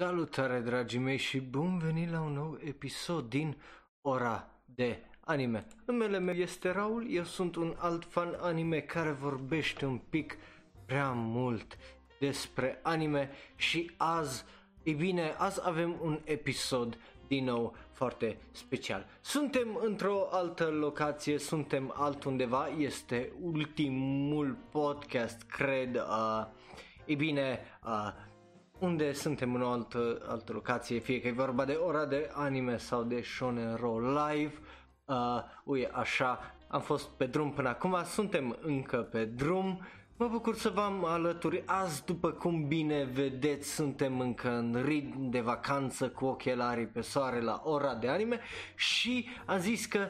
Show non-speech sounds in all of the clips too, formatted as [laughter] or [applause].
Salutare dragii mei și bun venit la un nou episod din Ora de Anime. Numele meu este Raul, eu sunt un alt fan anime care vorbește un pic prea mult despre anime și azi, e bine, azi avem un episod din nou foarte special. Suntem într-o altă locație, suntem altundeva, este ultimul podcast, cred, uh, e bine, uh, unde suntem în o altă, altă locație, fie că e vorba de ora de anime sau de Shonen Ro Live. Uh, ui, așa, am fost pe drum până acum, suntem încă pe drum. Mă bucur să vă am alături azi, după cum bine vedeți, suntem încă în ritm de vacanță cu ochelarii pe soare la ora de anime și am zis că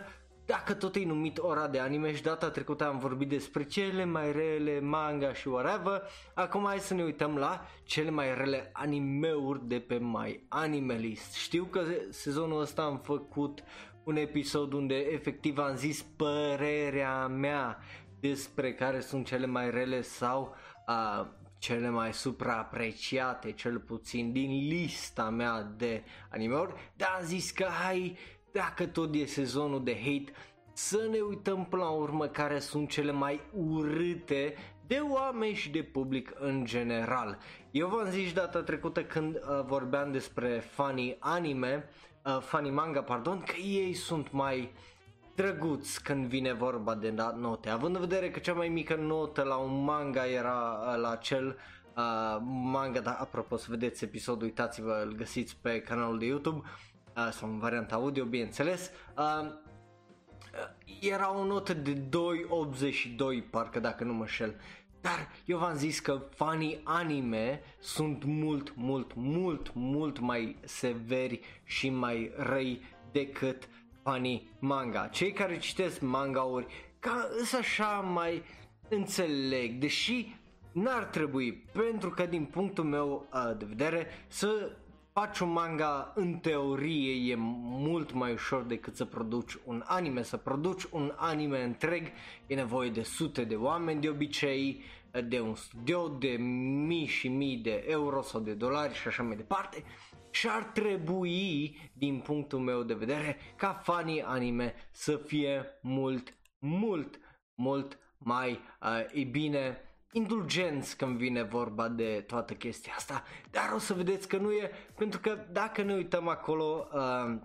dacă tot e numit ora de anime și data trecută am vorbit despre cele mai rele manga și whatever, acum hai să ne uităm la cele mai rele animeuri de pe My Animalist. Știu că sezonul ăsta am făcut un episod unde efectiv am zis părerea mea despre care sunt cele mai rele sau uh, cele mai supraapreciate, cel puțin din lista mea de animeuri, dar am zis că hai dacă tot e sezonul de hate, să ne uităm până la urmă care sunt cele mai urâte de oameni și de public în general. Eu v-am zis data trecută când uh, vorbeam despre funny anime, uh, funny manga, pardon, că ei sunt mai drăguți când vine vorba de note. Având în vedere că cea mai mică notă la un manga era uh, la cel uh, manga, dar apropo să vedeți episodul, uitați-vă, îl găsiți pe canalul de YouTube uh, sau în varianta audio, bineînțeles. Uh, era o notă de 2.82 parcă dacă nu mă șel. Dar eu v-am zis că fanii anime sunt mult, mult, mult, mult mai severi și mai răi decât fanii manga. Cei care citesc mangauri ca îs așa mai înțeleg, deși n-ar trebui, pentru că din punctul meu uh, de vedere să faci un manga în teorie e mult mai ușor decât să produci un anime. Să produci un anime întreg e nevoie de sute de oameni de obicei, de un studio, de mii și mii de euro sau de dolari și așa mai departe. Și ar trebui, din punctul meu de vedere, ca fanii anime să fie mult, mult, mult mai uh, e bine indulgenți când vine vorba de toată chestia asta, dar o să vedeți că nu e, pentru că dacă ne uităm acolo uh,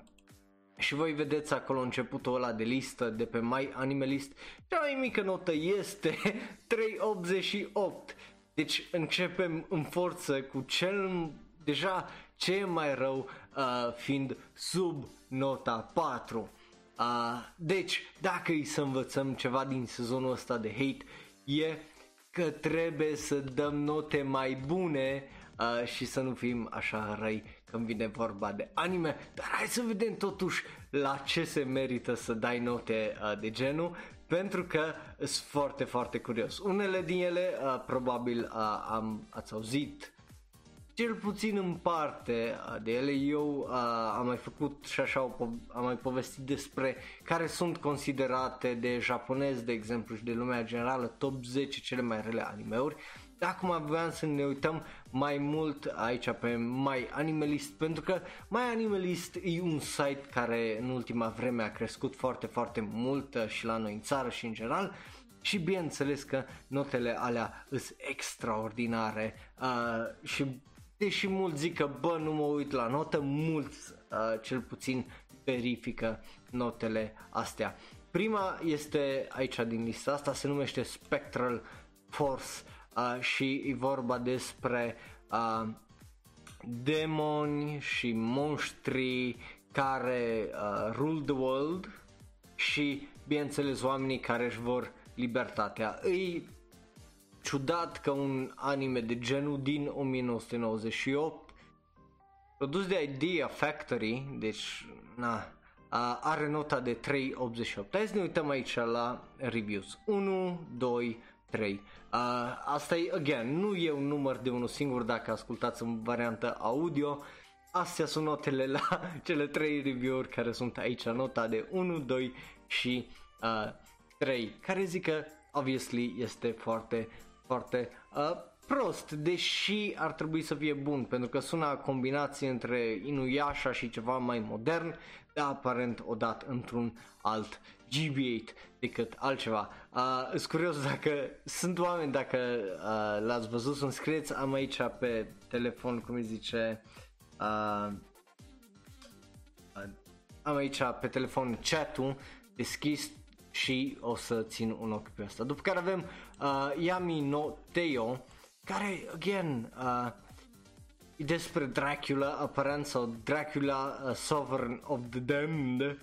și voi vedeți acolo începutul ăla de listă de pe My Animalist, cea mai mică notă este [laughs] 388. Deci începem în forță cu cel deja ce mai rău uh, fiind sub nota 4. Uh, deci, dacă îi să învățăm ceva din sezonul ăsta de hate, e că trebuie să dăm note mai bune uh, și să nu fim așa răi când vine vorba de anime, dar hai să vedem totuși la ce se merită să dai note uh, de genul, pentru că sunt foarte, foarte curios. Unele din ele uh, probabil uh, am, ați auzit cel puțin în parte de ele eu uh, am mai făcut și așa am mai povestit despre care sunt considerate de japonezi de exemplu și de lumea generală top 10 cele mai rele animeuri. Acum vreau să ne uităm mai mult aici pe My Animalist pentru că My Animalist e un site care în ultima vreme a crescut foarte foarte mult și la noi în țară și în general și bineînțeles că notele alea sunt extraordinare uh, și deși mulți zic că bă nu mă uit la notă, mulți uh, cel puțin verifică notele astea. Prima este aici din lista asta, se numește Spectral Force uh, și e vorba despre uh, demoni și monștri care uh, rule the world și bineînțeles oamenii care își vor libertatea. Îi ciudat că un anime de genul din 1998 produs de Idea Factory, deci na, are nota de 3.88. Hai să ne uităm aici la reviews. 1, 2, 3. asta e, again, nu e un număr de unul singur dacă ascultați în variantă audio. Astea sunt notele la [laughs] cele 3 review-uri care sunt aici, nota de 1, 2 și uh, 3, care zic că obviously este foarte foarte uh, prost, deși ar trebui să fie bun, pentru că sună combinație între Inuyasha și ceva mai modern, dar aparent o dat într-un alt GB8 decât altceva. Uh, sunt curios dacă sunt oameni, dacă uh, l-ați văzut, sunt scrieți, am aici pe telefon, cum îi zice, uh, uh, am aici pe telefon chat-ul deschis și o să țin un ochi pe asta. După care avem uh, Yami no Teo, care, again, uh, e despre Dracula, aparent, sau Dracula uh, Sovereign of the Damned, uh,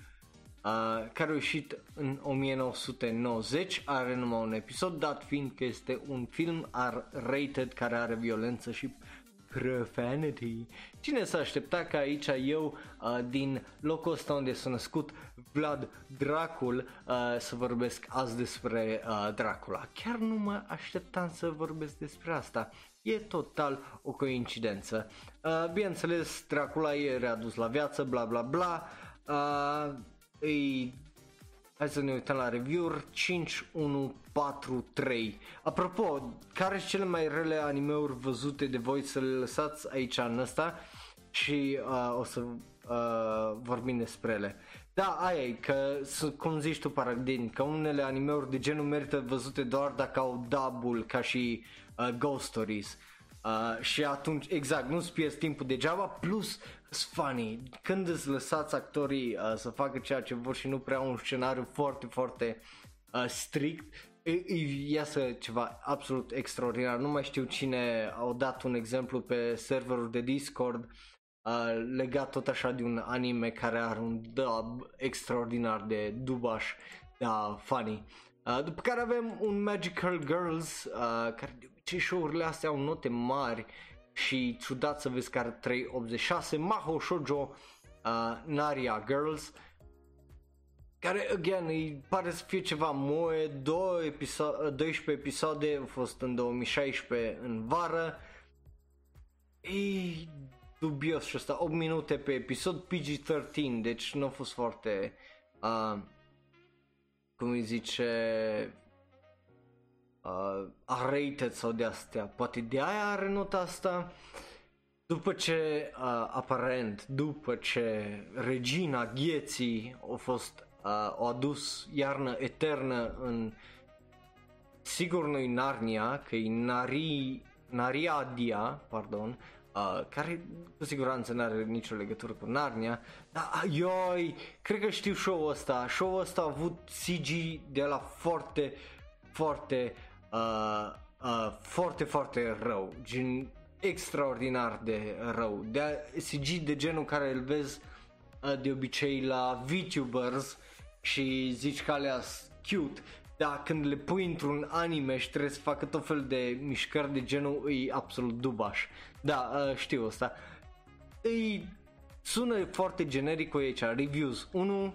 care a ieșit în 1990, are numai un episod, dat fiind că este un film R-rated care are violență și profanity. Cine s-a aștepta ca aici eu, uh, din locul ăsta unde s-a născut Vlad Dracul, uh, să vorbesc azi despre uh, Dracula. Chiar nu mă așteptam să vorbesc despre asta. E total o coincidență. Uh, bineînțeles, Dracula e readus la viață, bla bla bla. Uh, îi Hai să ne uităm la review-uri 5, 1, 4, 3 Apropo, care sunt cele mai rele animeuri văzute de voi să le lăsați aici în ăsta? Și uh, o să uh, vorbim despre ele. Da, aia e, că cum zici tu Paragdin, că unele animeuri de genul merită văzute doar dacă au dubul ca și uh, Ghost Stories. Uh, și atunci, exact, nu-ți pierzi timpul degeaba, plus funny, când îți lăsați actorii uh, să facă ceea ce vor și nu prea un scenariu foarte, foarte uh, strict, îi iasă ceva absolut extraordinar. Nu mai știu cine au dat un exemplu pe serverul de Discord uh, legat tot așa de un anime care are un dub extraordinar de dubaș, da, funny. Uh, după care avem un Magical Girls uh, care de obicei show-urile astea au note mari și ciudat să vezi că are 386 Maho Shoujo uh, Naria Girls care, again, îi pare să fie ceva moe, 2 episo- 12 episoade, au fost în 2016 în vară, e dubios și asta, 8 minute pe episod, PG-13, deci nu a fost foarte, uh, cum îi zice, uh, rated sau de astea. Poate de aia are nota asta. După ce, uh, aparent, după ce regina gheții a fost, uh, a adus iarnă eternă în, sigur nu Narnia, că e Nari, Nariadia, pardon, uh, care cu siguranță nu are nicio legătură cu Narnia, dar ioi, cred că știu show-ul ăsta, show-ul ăsta a avut CG de la foarte, foarte uh, uh, foarte, foarte rău, gen extraordinar de rău, de CG de genul care îl vezi uh, de obicei la VTubers și zici că alea cute, dar când le pui într-un anime și trebuie să facă tot fel de mișcări de genul, e absolut dubaș. Da, uh, știu asta. Îi sună foarte generic cu aici, reviews 1, uh,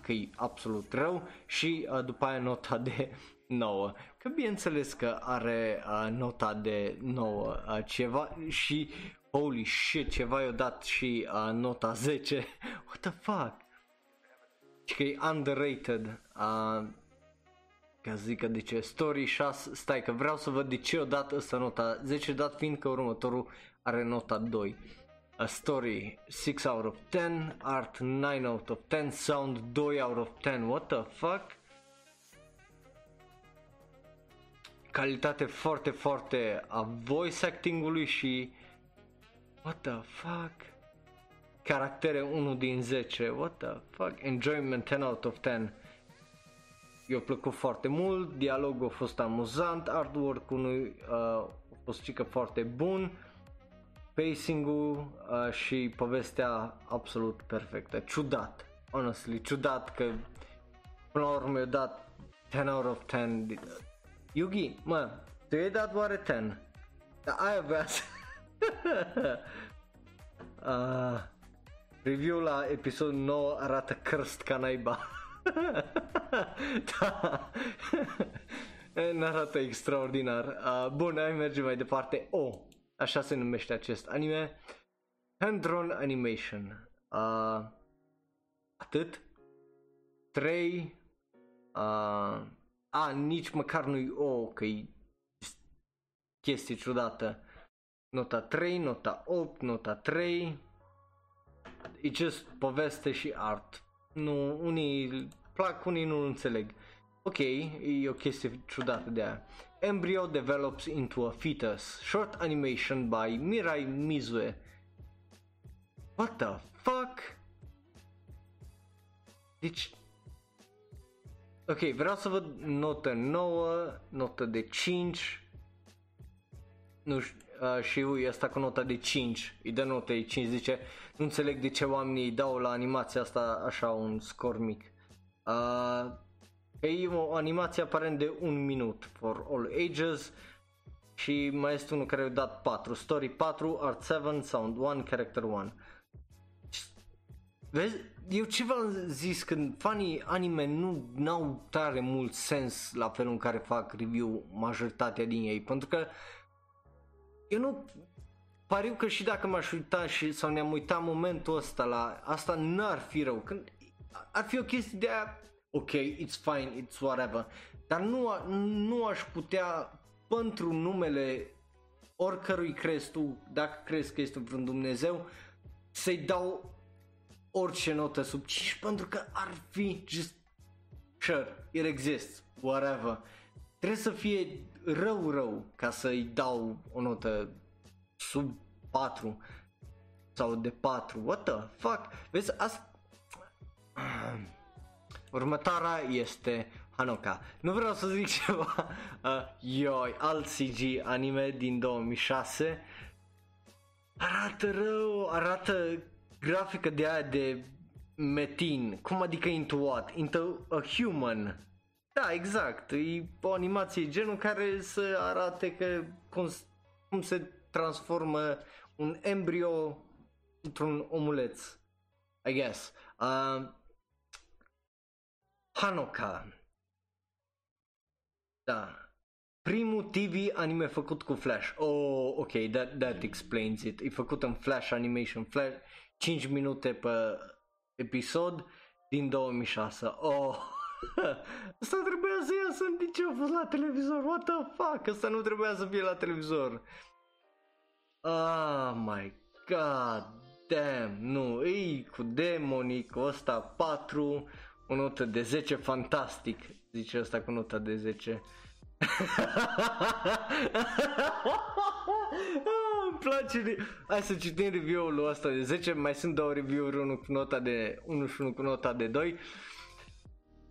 că e absolut rău și uh, după aia nota de [laughs] 9. Că bineînțeles că are uh, nota de 9 uh, ceva și holy shit ceva i-a dat și uh, nota 10. [laughs] What the fuck? Și că e underrated. Uh, ca zic că de ce Story 6, stai că vreau să văd de ce o dat ăsta nota 10 dat fiind că următorul are nota 2. A story 6 out of 10, art 9 out of 10, sound 2 out of 10. What the fuck? calitate foarte, foarte a voice acting-ului și what the fuck caractere 1 din 10 what the fuck? Enjoyment 10 out of 10 i-a plăcut foarte mult dialogul a fost amuzant artwork-ul uh, a fost cică foarte bun pacing-ul uh, și povestea absolut perfectă. Ciudat honestly ciudat că până la urmă i-a dat 10 out of 10 Yugi, mă, tu i-ai dat oare 10? Dar aia vrea să... uh, [laughs] review la episodul 9 arată crst ca naiba. da. arată extraordinar. Uh, bun, hai merge mai departe. O, oh, așa se numește acest anime. Hand-drawn animation. Uh, atât. 3 uh, a, nici măcar nu-i o, că e chestie ciudată. Nota 3, nota 8, nota 3. E just poveste și art. Nu, unii plac, unii nu înțeleg. Ok, e o chestie ciudată de aia. Embryo develops into a fetus. Short animation by Mirai Mizue. What the fuck? Deci... Ok, vreau să văd notă 9, notă de 5. Nu știu, uh, și asta cu nota de 5, îi dă notă de 5, zice, nu înțeleg de ce oamenii îi dau la animația asta așa un scor mic. Uh, e o animație aparent de un minut for all ages și mai este unul care a dat 4, story 4, art 7, sound 1, character 1. Vezi, eu ce v-am zis când fanii anime nu au tare mult sens la felul în care fac review majoritatea din ei, pentru că eu nu pariu că și dacă m-aș uita și sau ne-am uitat momentul ăsta la asta n-ar fi rău, când ar fi o chestie de aia, ok, it's fine, it's whatever, dar nu, a, nu aș putea pentru numele oricărui crezi tu, dacă crezi că este vreun Dumnezeu, să-i dau orice notă sub 5 pentru că ar fi just sure, it exists, whatever. Trebuie să fie rău rău ca să-i dau o notă sub 4 sau de 4. What the fuck? Vezi, asta... [clears throat] Următoarea este Hanoka. Nu vreau să zic [laughs] ceva. Uh, ioi, alt CG anime din 2006. Arată rău, arată grafică de aia de metin. Cum adică into what? Into a human. Da, exact. E o animație genul care să arate că cum, cum se transformă un embrio într-un omuleț. I guess. Uh, Hanoka. Da. Primul TV anime făcut cu Flash. Oh, ok, that, that explains it. E făcut în Flash Animation. Flash, 5 minute pe episod din 2006. Oh, [laughs] asta trebuia să iasă în ce a fost la televizor. What the fuck? Asta nu trebuia să fie la televizor. Oh my god, damn, nu, e cu demonii, cu ăsta 4, o notă de 10, fantastic, zice ăsta cu nota de 10. Îmi place Hai să citim review-ul ăsta de 10 Mai sunt două review-uri Unul cu nota de 1 și unul cu nota de 2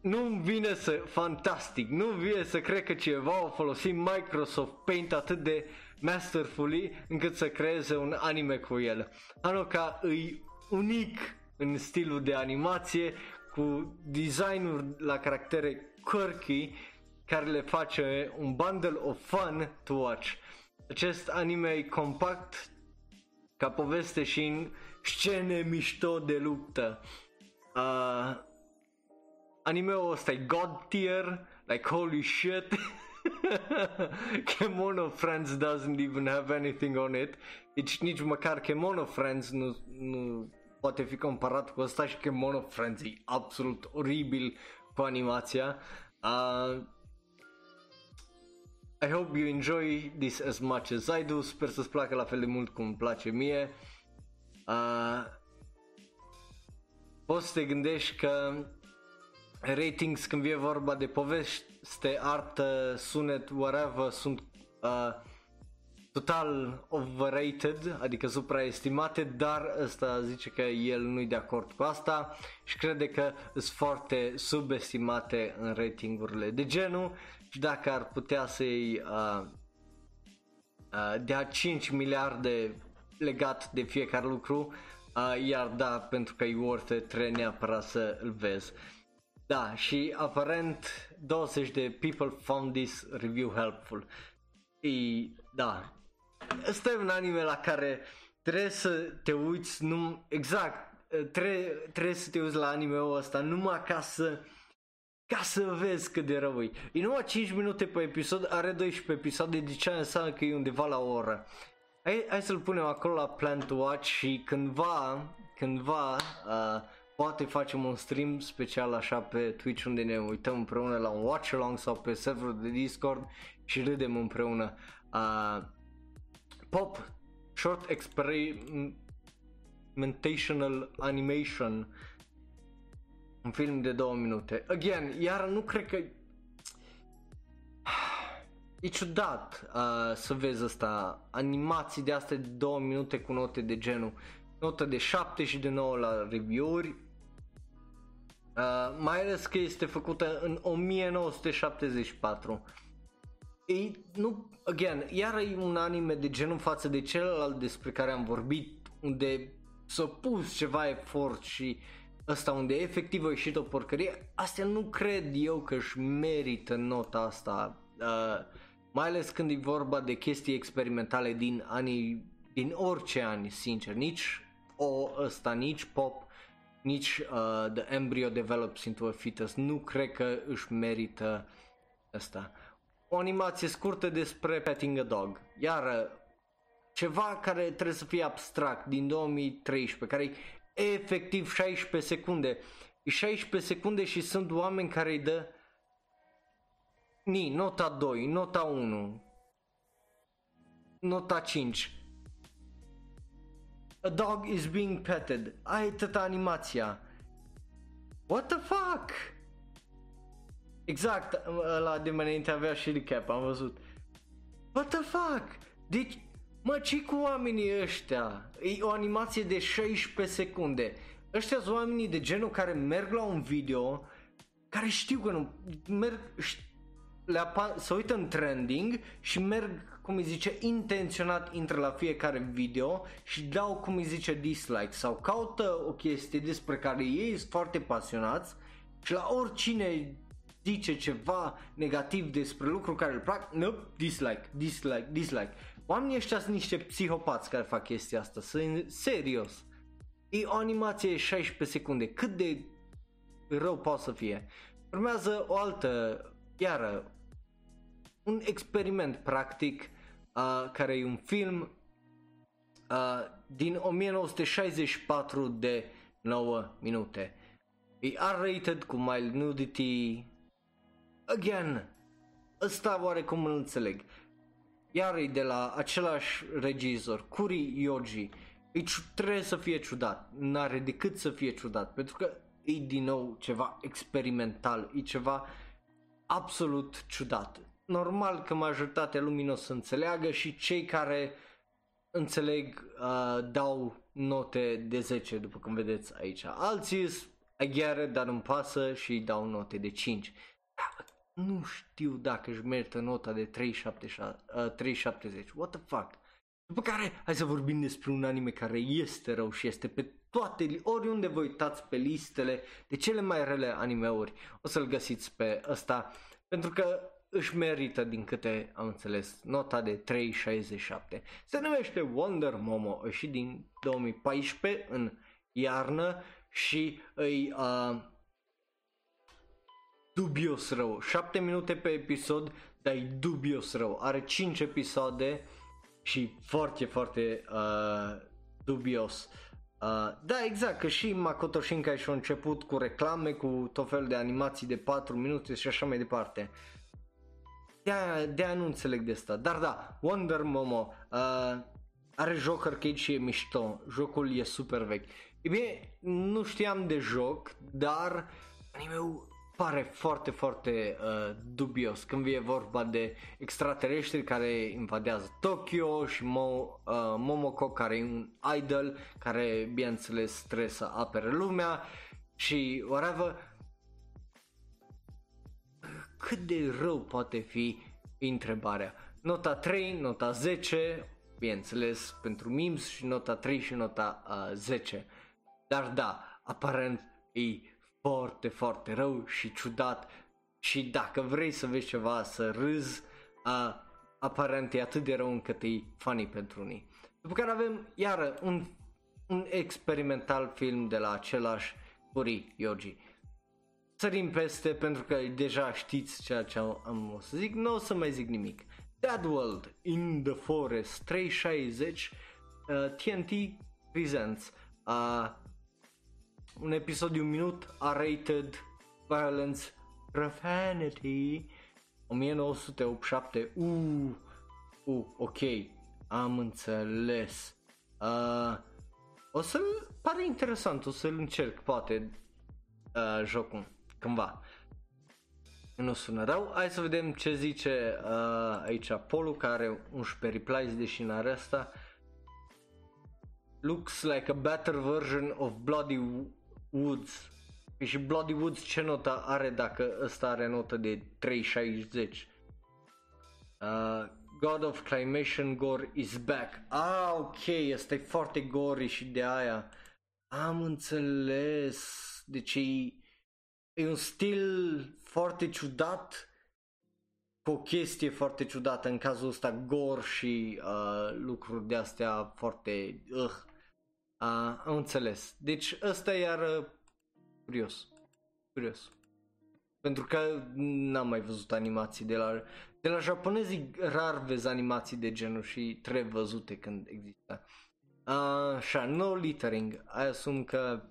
nu vine să, fantastic, nu vine să cred că cineva a folosit Microsoft Paint atât de masterfully încât să creeze un anime cu el. Anoka e unic în stilul de animație, cu designuri la caractere quirky care le face un bundle of fun to watch. Acest anime e compact ca poveste și în scene mișto de luptă. Uh, anime-ul ăsta e god tier, like holy shit. [laughs] [laughs] Kemono Friends doesn't even have anything on it. Deci nici măcar Kemono Friends nu, nu poate fi comparat cu ăsta și Kemono Friends e absolut oribil cu animația. Uh, I hope you enjoy this as much as I do. Sper să-ți placă la fel de mult cum îmi place mie. Uh, poți să te gândești că ratings când vine vorba de poveste, artă, sunet, whatever, sunt uh, total overrated, adică supraestimate, dar ăsta zice că el nu-i de acord cu asta și crede că sunt foarte subestimate în ratingurile de genul și dacă ar putea să-i uh, uh, dea 5 miliarde legat de fiecare lucru, uh, iar da, pentru că e worth it, trebuie neapărat să îl vezi. Da, și aparent 20 de people found this review helpful. E, da, ăsta e un anime la care trebuie să te uiți, nu, exact, trebuie, trebuie să te uiți la anime-ul ăsta numai ca să ca să vezi cât de rău e. E numai 5 minute pe episod, are 12 episoade, de ce înseamnă că e undeva la o oră. Hai, hai să-l punem acolo la Plan to Watch și cândva, cândva, uh, poate facem un stream special așa pe Twitch unde ne uităm împreună la un watch along sau pe serverul de Discord și râdem împreună. Uh, pop, short experimentational animation, un film de două minute. Again, iar nu cred că E ciudat uh, să vezi asta, animații de astea de două minute cu note de genul notă de 7 și de 9 la review-uri uh, mai ales că este făcută în 1974 e, nu, again, iar e un anime de genul față de celălalt despre care am vorbit unde s-a pus ceva efort și ăsta unde efectiv a ieșit o porcărie, astea nu cred eu că își merită nota asta uh, mai ales când e vorba de chestii experimentale din anii, din orice ani, sincer, nici o ăsta, nici pop, nici uh, The Embryo Develops into a Fetus, nu cred că își merită asta. O animație scurtă despre Petting a Dog, iar uh, ceva care trebuie să fie abstract din 2013, care e efectiv 16 secunde. E 16 secunde și sunt oameni care îi dă Ni, nota 2, nota 1, nota 5. A dog is being petted. Ai tăta animația. What the fuck? Exact, la de înainte avea și recap, am văzut. What the fuck? Deci, mă, ce cu oamenii ăștia? E o animație de 16 secunde. Ăștia sunt oamenii de genul care merg la un video, care știu că nu, merg, știu, le apa- se uită în trending și merg, cum îi zice, intenționat intră la fiecare video și dau, cum îi zice, dislike sau caută o chestie despre care ei sunt foarte pasionați și la oricine zice ceva negativ despre lucruri care îl plac, nope, dislike, dislike, dislike. Oamenii ăștia sunt niște psihopați care fac chestia asta, sunt serios. E o animație 16 secunde, cât de rău poate să fie. Urmează o altă, iară, un experiment practic uh, care e un film uh, din 1964 de 9 minute. E R-rated cu mild nudity. Again, ăsta oarecum îl înțeleg. Iar e de la același regizor, Kuri Yoji. E, trebuie să fie ciudat, n-are decât să fie ciudat, pentru că e din nou ceva experimental, e ceva absolut ciudat normal că majoritatea lumii nu o să înțeleagă și cei care înțeleg uh, dau note de 10 după cum vedeți aici. Alții aghiară, dar îmi pasă și dau note de 5. Nu știu dacă își merită nota de 370. Uh, What the fuck? După care, hai să vorbim despre un anime care este rău și este pe toate, oriunde vă uitați pe listele de cele mai rele animeuri, o să-l găsiți pe ăsta, pentru că își merită, din câte am înțeles, nota de 3,67. Se numește Wonder Momo, și din 2014 în iarnă și îi uh, dubios rău. 7 minute pe episod, dar e dubios rău. Are 5 episoade și foarte, foarte uh, dubios. Uh, da, exact, că și Makoto Shinkai și-a început cu reclame, cu tot felul de animații de 4 minute și așa mai departe. De-aia, de-aia nu înțeleg de asta. Dar da, Wonder Momo uh, are joc arcade și e mișto. Jocul e super vechi. E bine, nu știam de joc, dar anime pare foarte, foarte uh, dubios când vine vorba de extraterestri care invadează Tokyo și Mo, uh, Momoko care e un idol care bineînțeles trebuie să apere lumea și whatever cât de rău poate fi întrebarea. Nota 3, nota 10, bineînțeles pentru memes și nota 3 și nota uh, 10. Dar da, aparent e foarte, foarte rău și ciudat și dacă vrei să vezi ceva să râzi, uh, aparent e atât de rău încât e funny pentru unii. După care avem iară un, un experimental film de la același Uri Yoji sărim peste pentru că deja știți ceea ce am o să zic, nu o să mai zic nimic. Dead World in the Forest 360 uh, TNT Presents uh, un episod de un minut, R-rated, violence, profanity, 1987, uh, uh, ok, am înțeles. Uh, o să-l, pare interesant, o să-l încerc, poate, uh, jocul, cândva. Nu sună rău. Hai să vedem ce zice uh, aici Polu, care are 11 replies, deși în are asta. Looks like a better version of Bloody Woods. Păi și Bloody Woods ce notă are dacă ăsta are notă de 360? Uh, God of Climation Gore is back. Ah, ok, este foarte gory și de aia. Am înțeles. Deci e, e un stil foarte ciudat cu o chestie foarte ciudată în cazul ăsta gore și uh, lucruri de astea foarte uh, uh, am înțeles. Deci ăsta iar uh, curios. Curios. Pentru că n-am mai văzut animații de la de la japonezii rar vezi animații de genul și trebuie văzute când există. Uh, așa, no littering. Asum că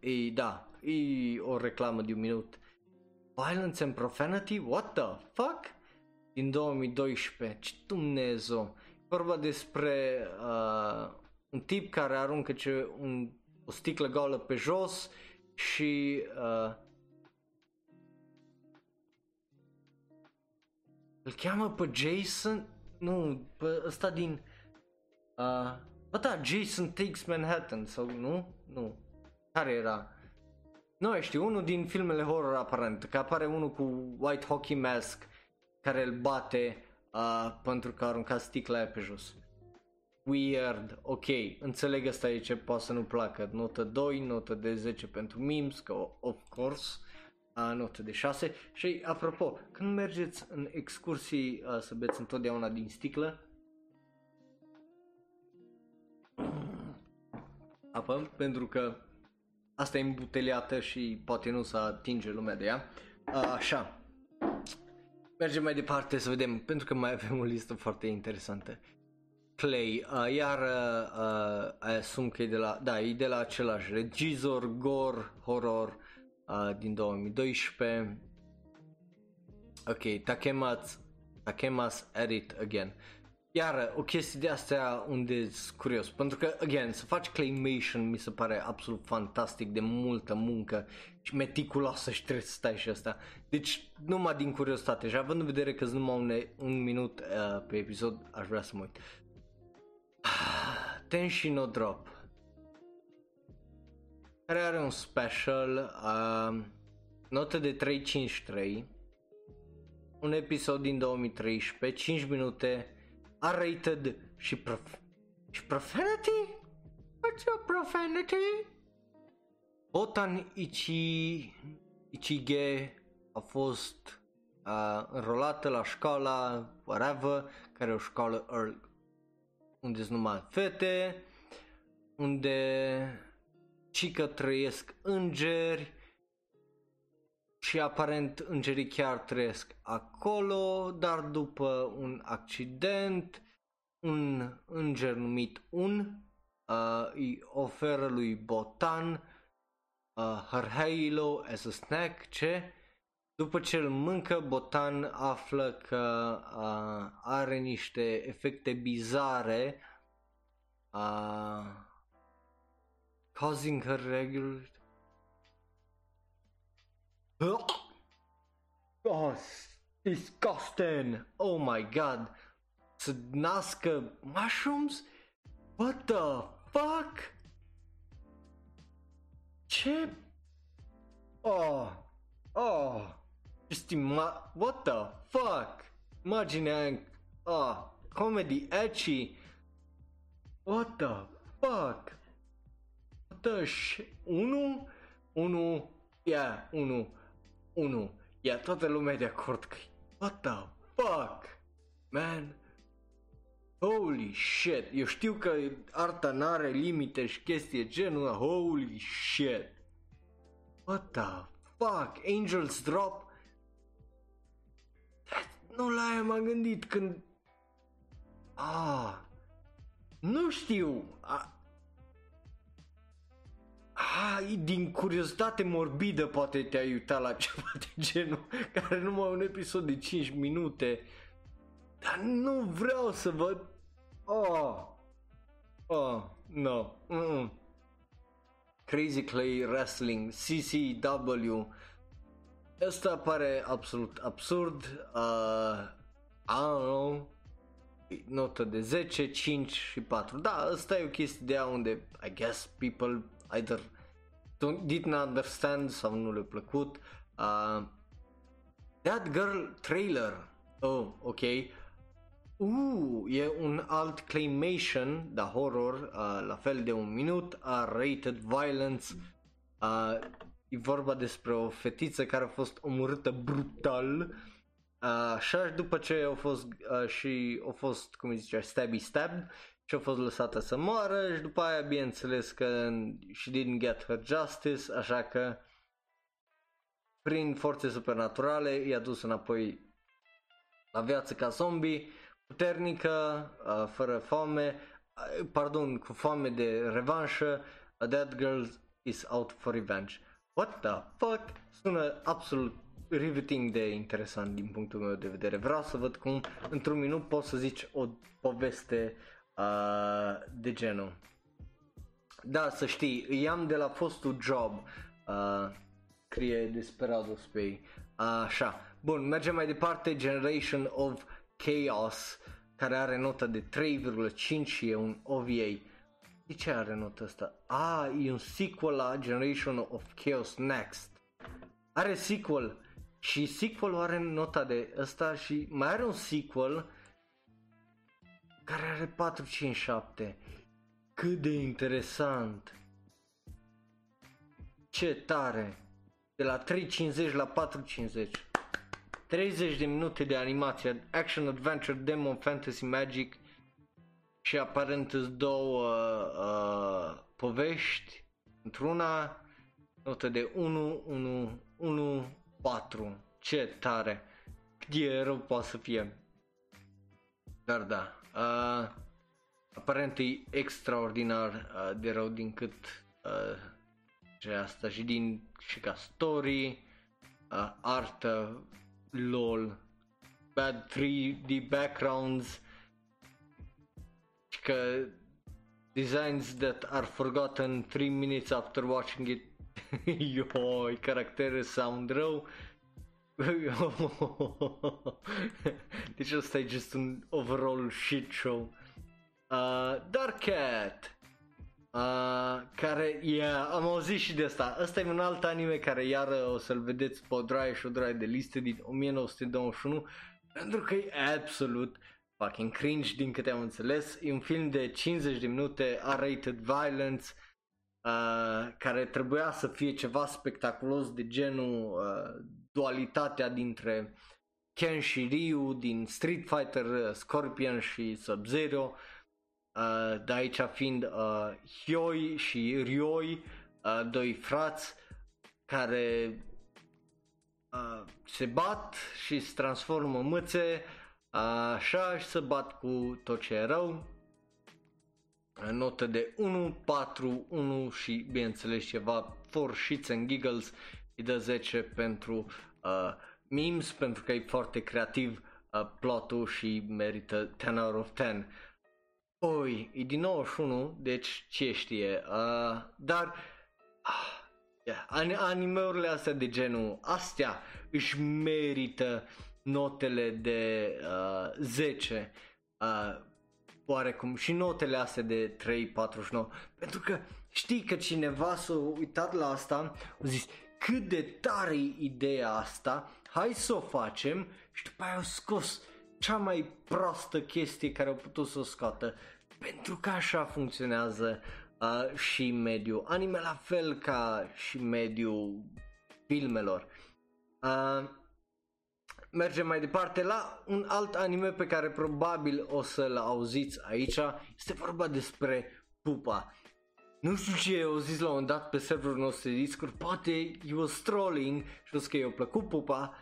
e, da, e o reclamă de un minut. Violence and Profanity? What the fuck? Din 2012. Ce Dumnezeu. Vorba despre uh, un tip care aruncă ce un, o sticlă goală pe jos și uh, îl cheamă pe Jason, nu, pe ăsta din, uh, bă da, Jason Takes Manhattan sau nu? Nu. Care era? Nu știu, unul din filmele horror aparent, că apare unul cu white hockey mask care îl bate uh, pentru că a aruncat sticla aia pe jos. Weird, ok, înțeleg asta e ce poate să nu placă. Notă 2, notă de 10 pentru memes, că of course, uh, notă de 6. Și apropo, când mergeți în excursii uh, să beți întotdeauna din sticlă, apă, pentru că asta e îmbuteliată și poate nu să atinge lumea de ea. Așa. Mergem mai departe să vedem, pentru că mai avem o listă foarte interesantă. Clay, uh, iar uh, asum că e de la, da, e de la același regizor, gore, horror uh, din 2012. Ok, Takemas, Takemas Edit Again. Iar o chestie de astea unde sunt curios, pentru că, again, să faci claymation mi se pare absolut fantastic, de multă muncă și meticuloasă și trebuie să stai și asta. Deci, numai din curiozitate și având în vedere că sunt numai un, un minut uh, pe episod, aș vrea să mă uit. [sighs] Tenshi no Drop care are un special uh, notă de 353 un episod din 2013 5 minute R-rated și prof... și profanity? What's your profanity? Botan Ichi... Ichige a fost uh, înrolată la școala whatever, care e o școală early, unde sunt numai fete, unde cică trăiesc îngeri și aparent îngerii chiar trăiesc acolo, dar după un accident, un înger numit Un uh, îi oferă lui Botan uh, her halo as a snack, ce? După ce îl mâncă, Botan află că uh, are niște efecte bizare uh, causing her regular Oh, disgusting! Oh my god! Să nască mushrooms? What the fuck? Ce? Oh, oh, just ima- what the fuck? Imagine, oh, comedy, ecchi. What the fuck? What the shit? Unu? Unu? Yeah, unu. 1. Ia toată lumea de acord că What the fuck? Man? Holy shit! Eu știu că arta n-are limite și chestie genul Holy shit! What the fuck? Angels Drop? Nu la aia m-am gândit când... Ah, nu știu. Ah, a, din curiozitate morbidă poate te-ai uitat la ceva de genul, care numai un episod de 5 minute, dar nu vreau să văd, oh, oh, no, mm-mm. Crazy Clay Wrestling, CCW, Asta pare absolut absurd, uh, I don't know, notă de 10, 5 și 4. Da, asta e o chestie de a unde I guess people either don't, didn't understand sau nu le-a plăcut. Uh, That Girl trailer. Oh, ok. Uh, e un alt claymation, da horror, uh, la fel de un minut, R-rated violence. Uh, e vorba despre o fetiță care a fost omorâtă brutal Așa după ce a fost uh, și a fost, cum zice, stabby stabbed și a fost lăsată să moară și după aia bineînțeles că she didn't get her justice, așa că prin forțe supernaturale i-a dus înapoi la viață ca zombie, puternică, uh, fără foame, uh, pardon, cu foame de revanșă, a dead girl is out for revenge. What the fuck? Sună absolut riveting de interesant din punctul meu de vedere. Vreau să văd cum într-un minut poți să zici o poveste uh, de genul. Da, să știi, i-am de la fostul job, uh, scrie Desperados pe ei. Așa, bun, mergem mai departe, Generation of Chaos, care are nota de 3,5 și e un OVA. De ce are nota asta? Ah, e un sequel la Generation of Chaos Next. Are sequel și sequel are nota de ăsta și mai are un sequel care are 457. Cât de interesant. Ce tare. De la 350 la 450. 30 de minute de animație, action, adventure, demon, fantasy, magic și aparent două uh, povești într-una, notă de 1, 1, 1, 4. Ce tare. Cât de rău poate să fie. Dar da. Uh, aparent e extraordinar uh, de rău din cât uh, ce asta și din și ca story, uh, artă, lol, bad 3D backgrounds și că designs that are forgotten 3 minutes after watching it [laughs] Ioi, caractere sound rău. [laughs] deci ăsta e just un overall shit show. Uh, Dark Cat. Uh, care, yeah, am auzit și de asta. Ăsta e un alt anime care iară o să-l vedeți pe o draie și o draie de liste din 1921 pentru că e absolut fucking cringe din câte am înțeles. E un film de 50 de minute, R-rated violence, uh, care trebuia să fie ceva spectaculos de genul uh, dualitatea dintre Ken și Ryu din Street Fighter, uh, Scorpion și Sub-Zero, uh, de aici fiind uh, Hyoi și Ryoi, uh, doi frați care uh, se bat și se transformă în mâțe, uh, așa și se bat cu tot ce e rău. Notă de 1, 4, 1 și bineînțeles ceva for shits and giggles îi dă 10 pentru uh, memes pentru că e foarte creativ uh, plotul și merită 10 out of 10. Oi, e din 91, deci ce știe, uh, dar uh, yeah, animeurile astea de genul astea își merită notele de uh, 10 uh, oarecum și notele astea de 3-49 pentru că știi că cineva s-a uitat la asta a zis cât de tare e ideea asta hai să o facem și după aia au scos cea mai proastă chestie care au putut să o scoată pentru că așa funcționează uh, și mediul anime la fel ca și mediul filmelor uh, mergem mai departe la un alt anime pe care probabil o să-l auziți aici. Este vorba despre Pupa. Nu știu ce au zis la un dat pe serverul nostru de Discord, poate he was trolling și o că i-a plăcut Pupa,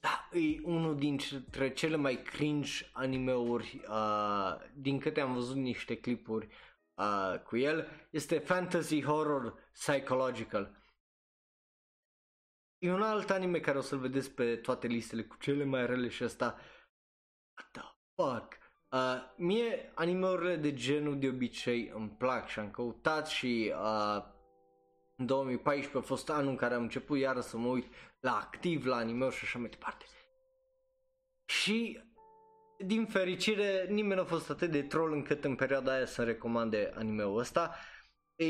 da, e unul dintre cele mai cringe animeuri uh, din câte am văzut niște clipuri uh, cu el, este fantasy horror psychological. E un alt anime care o să-l vedeți pe toate listele cu cele mai rele și ăsta. What the fuck? Uh, mie animeurile de genul de obicei îmi plac și am căutat și uh, în 2014 a fost anul în care am început iară să mă uit la activ la anime și așa mai departe. Și din fericire nimeni nu a fost atât de troll încât în perioada aia să recomande anime-ul ăsta. E,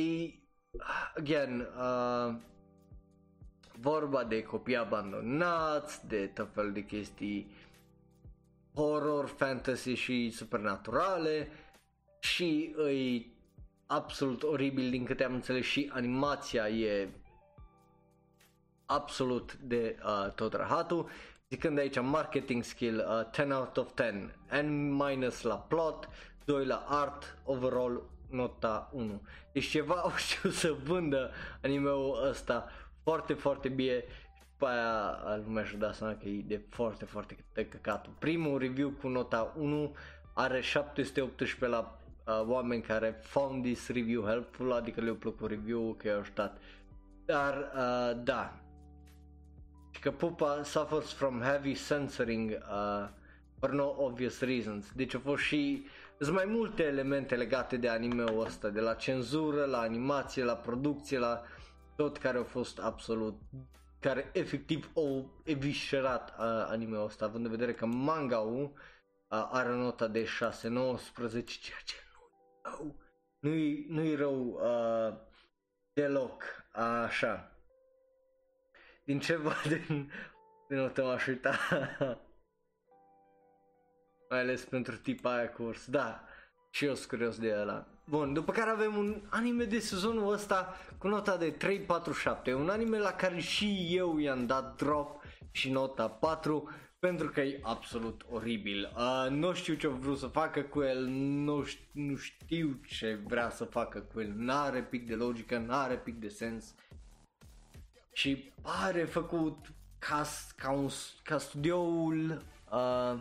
again, uh, vorba de copii abandonați, de tot fel de chestii horror, fantasy și supernaturale și îi absolut oribil din câte am înțeles și animația e absolut de uh, tot rahatul. Zicând aici marketing skill uh, 10 out of 10, N minus la plot, 2 la art, overall nota 1. Deci ceva [laughs] au știut să vândă anime-ul ăsta foarte, foarte bine pe aia lumea și dat seama că e de foarte, foarte de căcatul. Primul review cu nota 1 are 718 la uh, oameni care found this review helpful, adică le-au plăcut review-ul, că i-au ajutat. Dar, uh, da, și că pupa suffers from heavy censoring uh, for no obvious reasons. Deci au fost și sunt mai multe elemente legate de anime-ul ăsta, de la cenzură, la animație, la producție, la tot care au fost absolut care efectiv au eviscerat uh, anime-ul ăsta, având în vedere că manga-ul uh, are nota de 6-19, ceea ce nu nu-i, nu-i rău uh, deloc, așa. Din ce [laughs] văd din, din notă m-aș uita. Mai ales pentru tipa aia curs, da. Și eu sunt curios de ăla. Bun, după care avem un anime de sezonul ăsta cu nota de 347. Un anime la care și eu i-am dat drop și nota 4 pentru că e absolut oribil. Uh, nu știu ce a vrut să facă cu el, nu, știu, nu știu ce vrea să facă cu el, n-are pic de logică, n-are pic de sens. Și pare făcut ca, ca, un, ca studioul uh,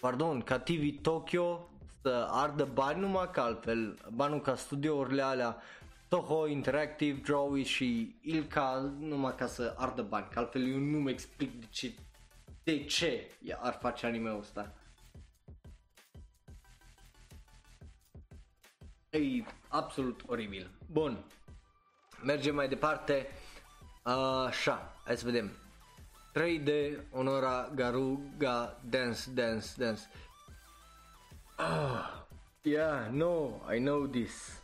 pardon, ca TV Tokyo să ardă bani numai că altfel, banul ca studiourile alea Toho Interactive, Drawy și Ilka numai ca să ardă bani, că altfel eu nu mă explic de ce, de ce ar face anime-ul ăsta. E absolut oribil. Bun, mergem mai departe. Așa, hai să vedem. 3D Onora Garuga Dance Dance Dance. Ah, yeah, no, I know this.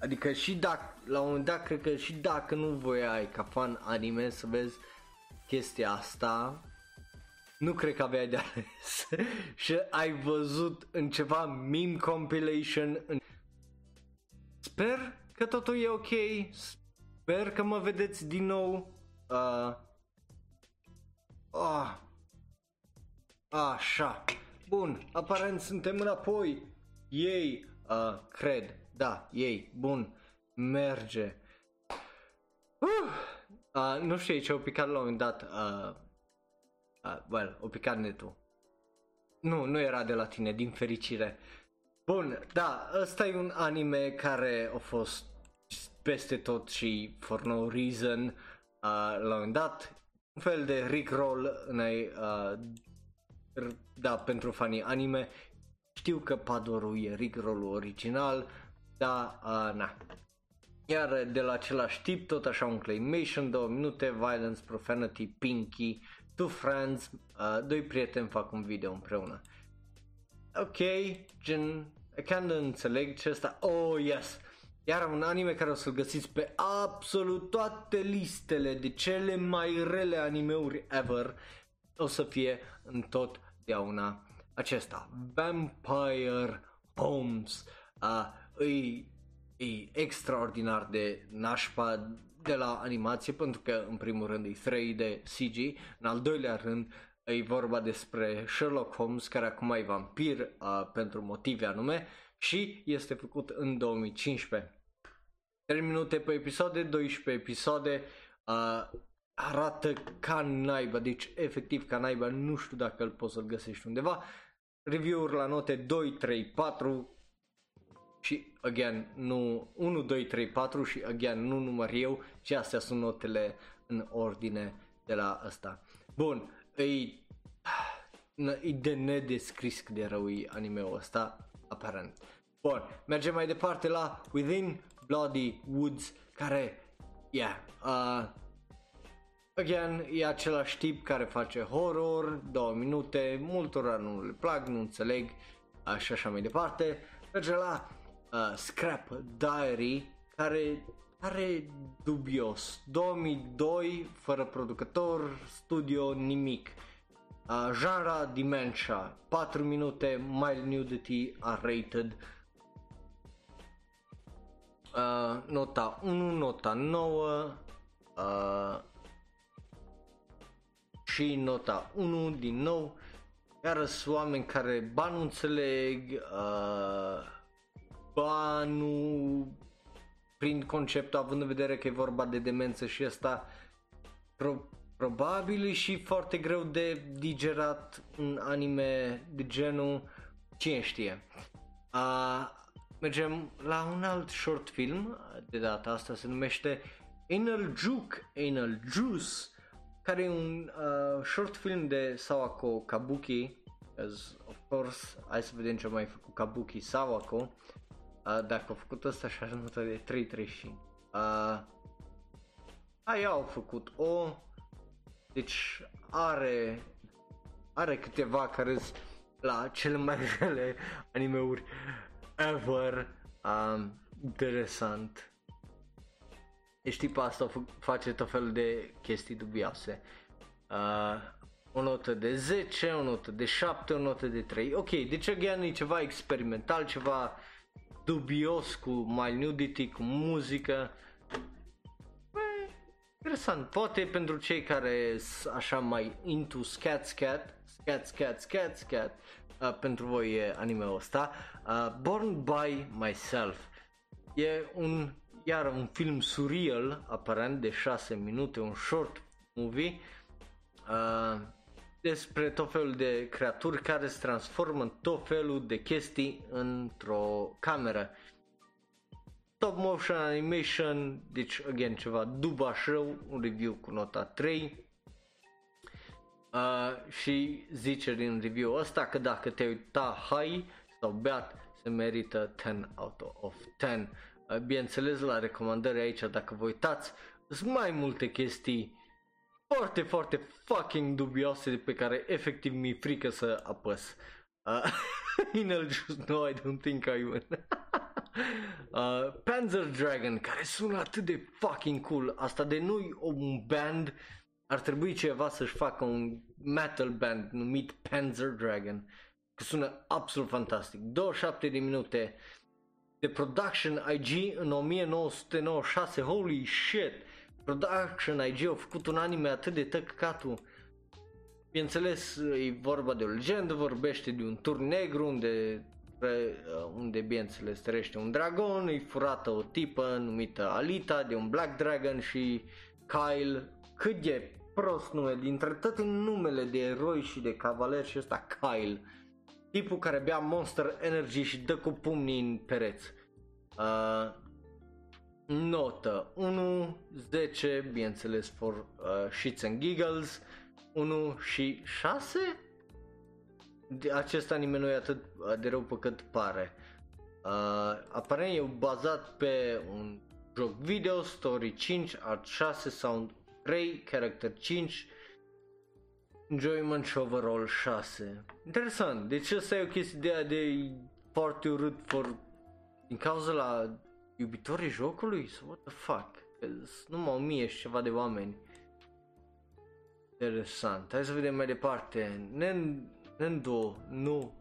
Adică și dacă, la un moment dat, cred că și dacă nu voiai ca fan anime să vezi chestia asta, nu cred că aveai de ales [laughs] și ai văzut în ceva meme compilation. În... Sper că totul e ok, sper că mă vedeți din nou. Uh, uh, așa, bun, aparent suntem înapoi. Ei, uh, cred da, ei, bun, merge. Uh, uh, nu știu ce au picat la un moment dat. Uh, uh, well, au picat netul. Nu, nu era de la tine, din fericire. Bun, da, ăsta e un anime care a fost peste tot și for no reason uh, la un moment dat. Un fel de rickroll în uh, da, pentru fanii anime. Știu că Padoru e rickroll original, da, uh, na. Iar de la același tip, tot așa un claymation, două minute, violence, profanity, pinky, two friends, uh, doi prieteni fac un video împreună. Ok, gen, când înțeleg ce asta, oh yes, iar un anime care o să-l găsiți pe absolut toate listele de cele mai rele animeuri ever, o să fie în tot una acesta, Vampire Homes. Uh, e, e extraordinar de nașpa de la animație pentru că în primul rând e 3D CG, în al doilea rând e vorba despre Sherlock Holmes care acum e vampir uh, pentru motive anume și este făcut în 2015. 3 minute pe episoade, 12 episoade, uh, arată ca naiba, deci efectiv ca naiba, nu știu dacă îl poți să-l găsești undeva. Review-uri la note 2, 3, 4, și, again, nu 1, 2, 3, 4 și, again, nu număr eu, ci astea sunt notele în ordine de la ăsta. Bun, e, e de nedescris cât de rău e anime-ul ăsta, aparent. Bun, mergem mai departe la Within Bloody Woods, care, yeah, uh, again, e același tip care face horror, două minute, multora nu le plac, nu înțeleg, uh, și așa mai departe. Merge la uh, Scrap Diary, care are dubios. 2002, fără producător, studio, nimic. Uh, genre Dementia, 4 minute, mild nudity, R-rated. Uh, nota 1, nota 9 uh, și nota 1 din nou. Iar sunt oameni care ba nu înțeleg, uh, ba nu prin conceptul având în vedere că e vorba de demență și asta pro- probabil și foarte greu de digerat un anime de genul cine știe. Uh, mergem la un alt short film, de data asta se numește Anal Juke, Anal Juice, care e un uh, short film de Sawako Kabuki, as of course, hai să vedem ce a mai făcut Kabuki Sawako, uh, dacă a făcut asta și are notă de 3.35. Uh, aia au făcut o, deci are, are câteva care sunt la cele mai rele animeuri ever. Um, interesant. Deci tipul asta face tot felul de chestii dubioase. Uh, o notă de 10, o notă de 7, o notă de 3. Ok, deci again e ceva experimental, ceva dubios cu mai nudity, cu muzică. Bă, interesant, poate pentru cei care sunt așa mai into scat scat, scat scat scat scat, uh, pentru voi e anime-ul ăsta. Uh, Born by Myself. E un, iar un film surreal, aparent de 6 minute, un short movie. Uh, despre tot felul de creaturi care se transformă în tot felul de chestii într-o cameră. Top motion animation, deci again ceva duba show, un review cu nota 3. Uh, și zice din review ăsta că dacă te uita high sau beat se merită 10 out of 10. Uh, bineînțeles la recomandări aici dacă vă uitați sunt mai multe chestii foarte, foarte fucking dubioase de pe care efectiv mi-e frică să apăs. [laughs] Uh, Inel just no, I don't think I will. [laughs] uh, Panzer Dragon, care sună atât de fucking cool. Asta de nu un band, ar trebui ceva să-și facă un metal band numit Panzer Dragon. Că sună absolut fantastic. 27 de minute de production IG în 1996. Holy shit! Production IG au făcut un anime atât de tăcăcatul. Bineînțeles, e vorba de o legendă, vorbește de un tur negru unde unde bineînțeles trăiește un dragon, e furată o tipă numită Alita de un Black Dragon și Kyle, cât de prost nume, dintre toate numele de eroi și de cavaleri și ăsta Kyle, tipul care bea Monster Energy și dă cu pumnii în pereți. Uh, Notă 1, 10, bineînțeles for uh, shits and giggles, 1 și 6? Acest anime nu e atât de rău pe cât pare. Uh, aparent e bazat pe un joc video, story 5, art 6, sound 3, character 5, enjoyment și overall 6. Interesant, deci asta e o chestie de, de foarte urât for, din cauza la iubitorii jocului? So, what the fuck? Numai o mie și ceva de oameni. Interesant. Hai să vedem mai departe. Nendo, nu.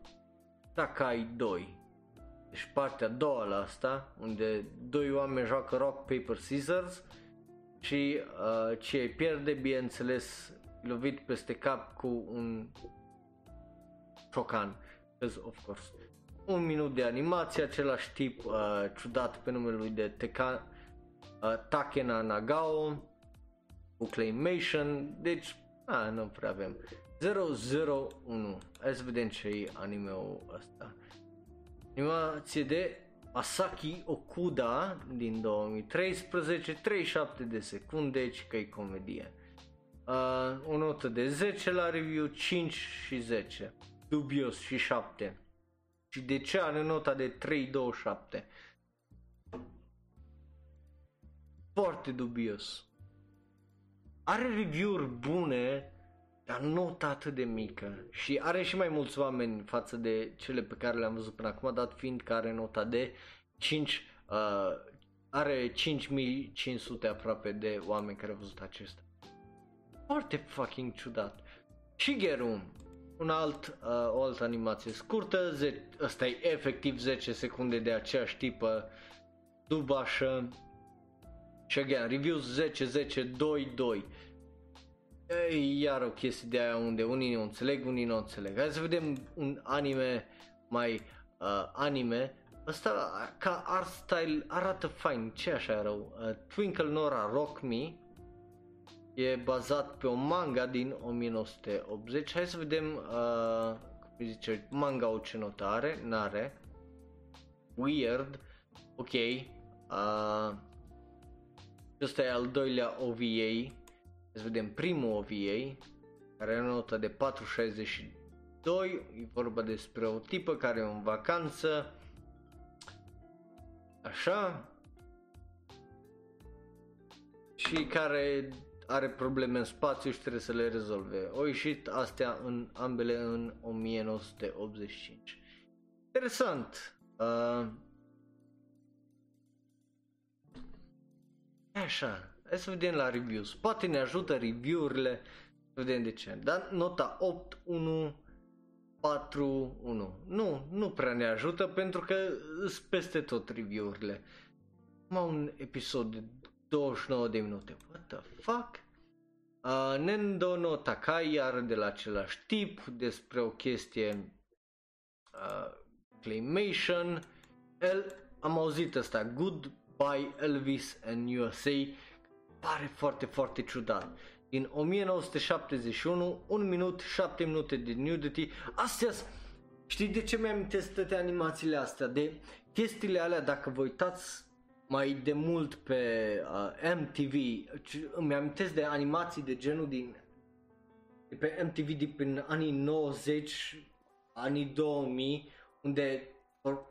Takai 2. Deci partea a doua la asta, unde doi oameni joacă rock, paper, scissors și uh, ce pierde, bineînțeles, lovit peste cap cu un ciocan. Of course. Un minut de animație, același tip uh, ciudat pe numele lui de Teka, uh, Takena Nagao cu Claymation, deci a, nu prea avem. 001 hai să vedem ce e anime-ul ăsta. Animație de Asaki Okuda din 2013, 37 de secunde, ci că e comedie. Uh, o notă de 10 la review, 5 și 10. Dubios și 7. Și de ce are nota de 3.27? Foarte dubios. Are review-uri bune, dar nota atât de mică. Și are și mai mulți oameni față de cele pe care le-am văzut până acum, dat fiind că are nota de 5, uh, are 5500 aproape de oameni care au văzut acesta. Foarte fucking ciudat. Shigeru, un alt, uh, o altă animație scurtă, ze- ăsta e efectiv 10 secunde de aceeași tipă, dubașă. Și again, reviews 10, 10, 2, 2. E iar o chestie de aia unde unii nu înțeleg, unii nu înțeleg. Hai să vedem un anime mai uh, anime. Ăsta ca art style arată fain, ce așa rău. Uh, Twinkle Nora Rock Me e bazat pe o manga din 1980. Hai să vedem, uh, cum zice, manga o ce notă are, n-are. Weird, ok. Uh, ăsta e al doilea OVA. Să vedem primul OVA, care are o notă de 4,62. E vorba despre o tipă care e în vacanță. Așa. Și care are probleme în spațiu și trebuie să le rezolve. Au ieșit astea în ambele în 1985. Interesant. Uh, așa, hai să vedem la reviews. Poate ne ajută review-urile, să vedem de ce. Dar nota 8, 1, 4, 1. Nu, nu prea ne ajută pentru că sunt peste tot review-urile. Am un episod de 29 de minute. What the fuck? Uh, Nendo no Takai, iar de la același tip, despre o chestie uh, Claymation. El, am auzit asta, Goodbye Elvis and USA, pare foarte, foarte ciudat. Din 1971, 1 minut, 7 minute de nudity. Astea Știi de ce mi-amintesc toate animațiile astea? De chestiile alea, dacă vă uitați mai de mult pe uh, MTV, îmi amintesc de animații de genul din de pe MTV din prin anii 90, anii 2000, unde or,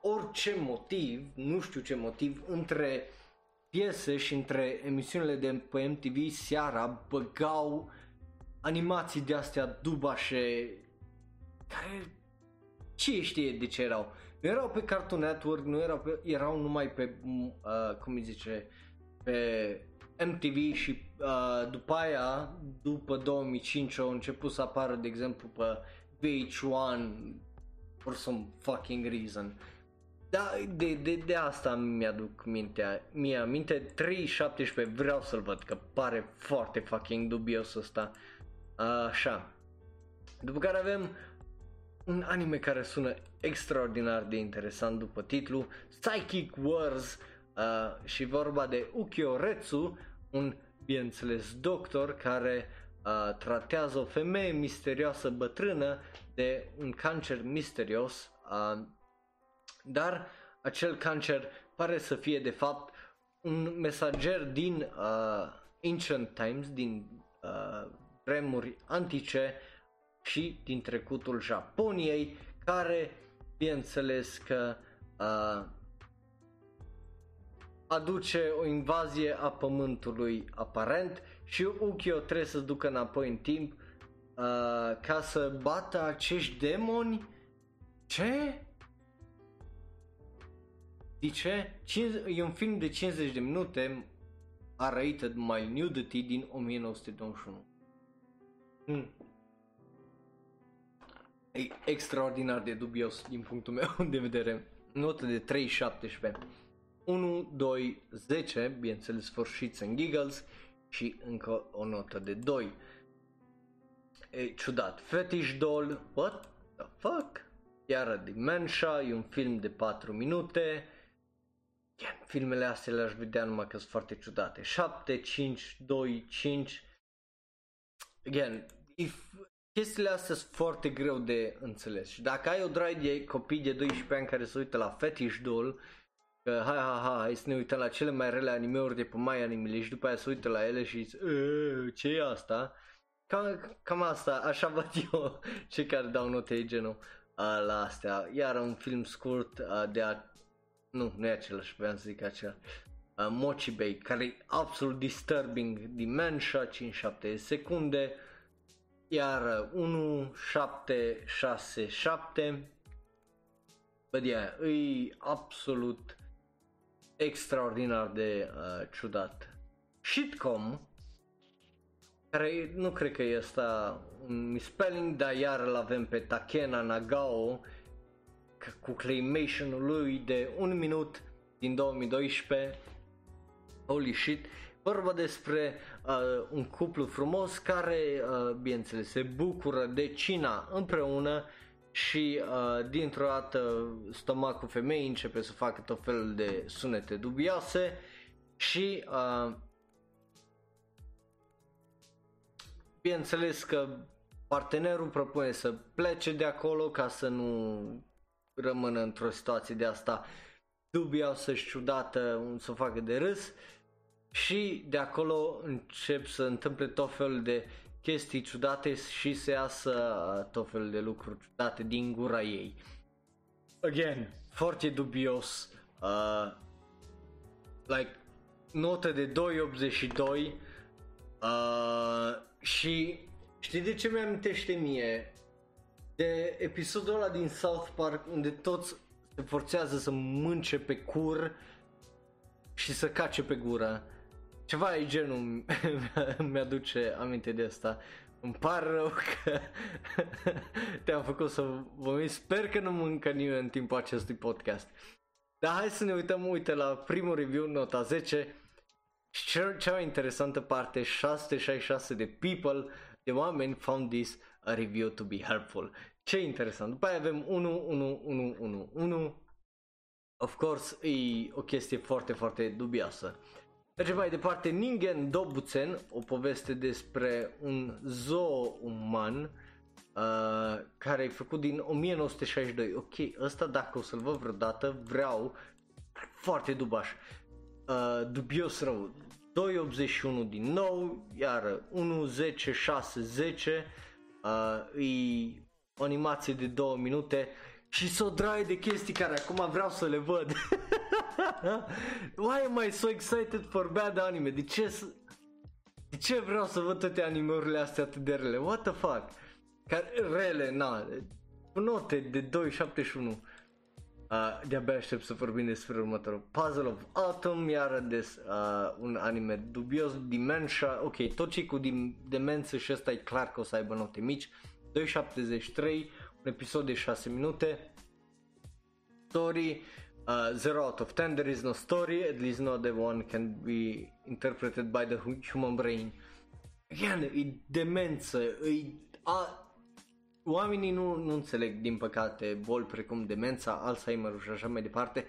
orice motiv, nu știu ce motiv, între piese și între emisiunile de pe MTV seara băgau animații de astea dubașe care ce știe de ce erau nu erau pe Cartoon Network, nu erau, pe, erau numai pe, uh, cum îi zice, pe MTV și uh, după aia, după 2005 au început să apară, de exemplu, pe VH1 for some fucking reason. Da, de, de, de asta mi-aduc mintea, mi aminte 3.17 vreau să-l văd că pare foarte fucking dubios ăsta. Așa. După care avem un anime care sună extraordinar de interesant după titlu, Psychic Wars uh, și vorba de Ukyo Retsu, un, bineînțeles, doctor care uh, tratează o femeie misterioasă bătrână de un cancer misterios, uh, dar acel cancer pare să fie de fapt un mesager din uh, Ancient Times, din uh, vremuri antice și din trecutul Japoniei, care bineînțeles că uh, aduce o invazie a pământului aparent și Ukyo trebuie să ducă înapoi în timp uh, ca să bată acești demoni. Ce? De ce? E un film de 50 de minute a rated My Nudity din 1921. Hmm e extraordinar de dubios din punctul meu [laughs] de vedere. Notă de 3,17. 1, 2, 10, bineînțeles sfârșit în giggles și încă o notă de 2. E ciudat. Fetish Doll, what the fuck? Iar Dementia, e un film de 4 minute. Again, filmele astea le-aș vedea numai că sunt foarte ciudate. 7, 5, 2, 5. Again, if chestiile astea sunt foarte greu de înțeles și dacă ai o drag de copii de 12 ani care se uită la Fetish Doll, că hai, hai, hai, hai să ne uităm la cele mai rele animeuri de pe mai animele și după aia se uită la ele și zice, ce e asta? Cam, cam asta, așa văd [laughs] eu cei care dau note genul uh, la astea. Iar un film scurt uh, de a... Nu, nu e același, vreau să zic acela. Uh, Mochibay, care e absolut disturbing, Dementia, 5-7 secunde, iar 1767 Bă, yeah, e absolut extraordinar de uh, ciudat. Shitcom, care nu cred că este un misspelling, dar iar îl avem pe Takena Nagao cu claymation lui de un minut din 2012. Holy shit! Vorba despre uh, un cuplu frumos care, uh, bineînțeles, se bucură de cina împreună și uh, dintr-o dată stomacul femeii începe să facă tot felul de sunete dubioase și uh, bineînțeles că partenerul propune să plece de acolo ca să nu rămână într-o situație de asta dubioasă și ciudată, să o facă de râs și de acolo încep să întâmple tot felul de chestii ciudate și să iasă uh, tot felul de lucruri ciudate din gura ei. Again, foarte dubios. Uh, like, notă de 2.82 uh, și știi de ce mi-amintește mie? De episodul ăla din South Park unde toți se forțează să mânce pe cur și să cace pe gură. Ceva e genul [laughs] mi-aduce aminte de asta. Îmi pare rău că [laughs] te-am făcut să vomiți. Sper că nu mâncă nimeni în timpul acestui podcast. Dar hai să ne uităm, uite, la primul review, nota 10. Cea, cea mai interesantă parte, 666 de people, de oameni found this a review to be helpful. Ce interesant. După aia avem 1, 1, 1, 1, 1. Of course, e o chestie foarte, foarte dubioasă. Mergem mai departe, Ningen Dobuțen, o poveste despre un zoo uman uh, care e făcut din 1962. Ok, ăsta dacă o să-l văd vreodată, vreau foarte dubaș. Uh, dubios rău. 2.81 din nou, iar 1, 10, 6, 10 uh, e o animație de 2 minute și s-o draie de chestii care acum vreau să le văd. [laughs] Why am I so excited for bad anime? De ce, de ce vreau să văd toate animeurile astea atât de rele? What the fuck? Care, rele, na, cu note de 2.71. Uh, de-abia aștept să vorbim despre următorul Puzzle of Autumn, iar des, uh, un anime dubios, Dementia, ok, tot ce cu dim- demență și ăsta e clar că o să aibă note mici, 2.73, un episod de 6 minute, story, uh, 0 out of 10, there is no story, at least not the one can be interpreted by the human brain. Again, e demență, e... A, oamenii nu, nu înțeleg, din păcate, boli precum demența, Alzheimer și așa mai departe,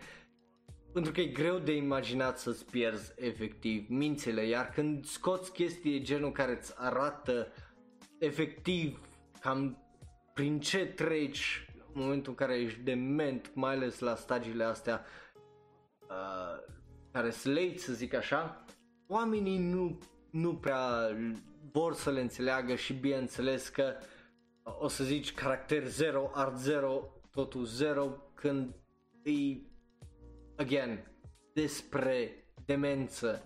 pentru că e greu de imaginat să-ți pierzi efectiv mințile, iar când scoți chestii de genul care îți arată efectiv cam prin ce treci în momentul în care ești dement, mai ales la stagiile astea uh, care sunt late, să zic așa, oamenii nu, nu prea vor să le înțeleagă și bineînțeles că o să zici caracter 0, art 0, totul 0, când e, again, despre demență.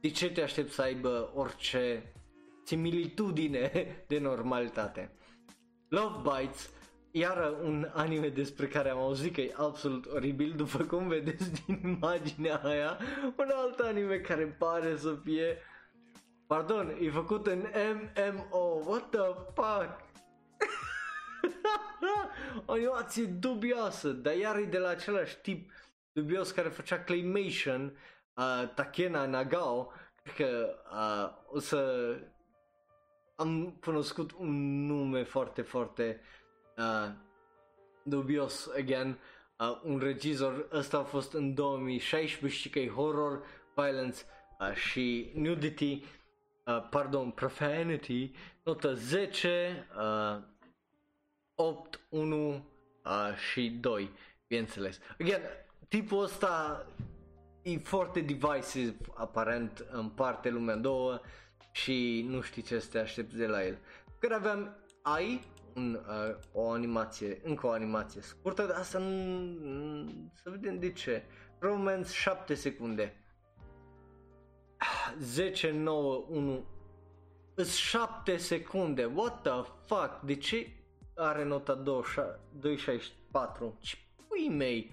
De ce te aștept să aibă orice similitudine [laughs] de normalitate? Love Bites, iar un anime despre care am auzit că e absolut oribil, după cum vedeți din [laughs] imaginea aia, un alt anime care pare să fie Pardon, e făcut în MMO, what the fuck? [laughs] o animație dubioasă, dar iar e de la același tip dubios care făcea Claymation, uh, Takena Nagao, cred că uh, o să am cunoscut un nume foarte, foarte uh, dubios, again, uh, un regizor, ăsta a fost în 2016 și că e horror, violence uh, și nudity uh, pardon, Profanity, notă 10, uh, 8, 1 uh, și 2, bineînțeles. Again, tipul ăsta e foarte divisive, aparent împarte lumea în două și nu știi ce să te aștepți de la el. Când aveam ai un, uh, o animație, încă o animație scurtă, dar asta nu, să vedem de ce. Romance 7 secunde. 10, 9, 1 Îs 7 secunde, what the fuck, de ce are nota 264? Ce pui mei?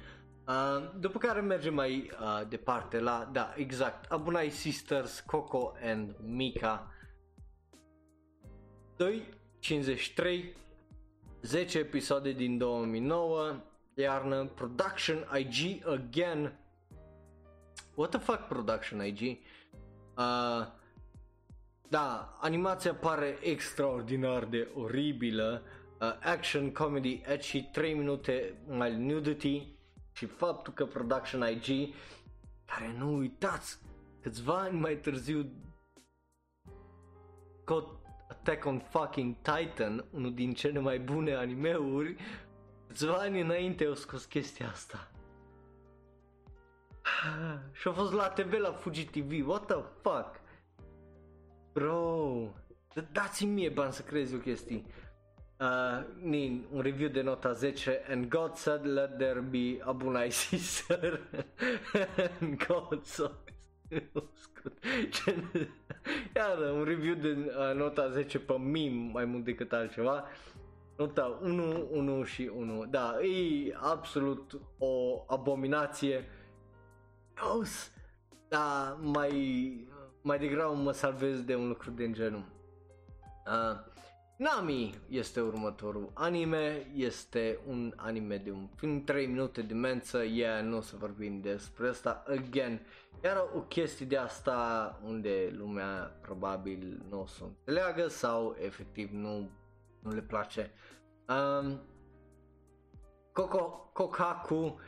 Uh, după care mergem mai uh, departe la, da, exact, Abunai Sisters, Coco and Mika. 2.53 10 episoade din 2009 iarnă, Production IG Again. What the fuck Production IG? Uh, da, animația pare extraordinar de oribilă. Uh, Action, comedy, edgy, 3 minute mai nudity și faptul că Production IG care nu uitați câțiva ani mai târziu scot Attack on fucking Titan, unul din cele mai bune animeuri, câțiva ani înainte au scos chestia asta. [sighs] și a fost la TV la Fuji TV, what the fuck? Bro, dați-mi mie bani să crezi o chestie. Uh, nin, un review de nota 10 And God said let there be a bunai sister [laughs] And God said Iar un review de uh, nota 10 pe meme mai mult decât altceva. Nota 1, 1 și 1. Da, e absolut o abominație. Os, da, mai, mai degrabă mă salvez de un lucru de genul. Uh, Nami este următorul anime, este un anime de un film 3 minute de mență, yeah, nu o să vorbim despre asta, again, iar o chestie de asta unde lumea probabil nu o să înțeleagă sau efectiv nu, nu le place. Um, Koko, Kokaku,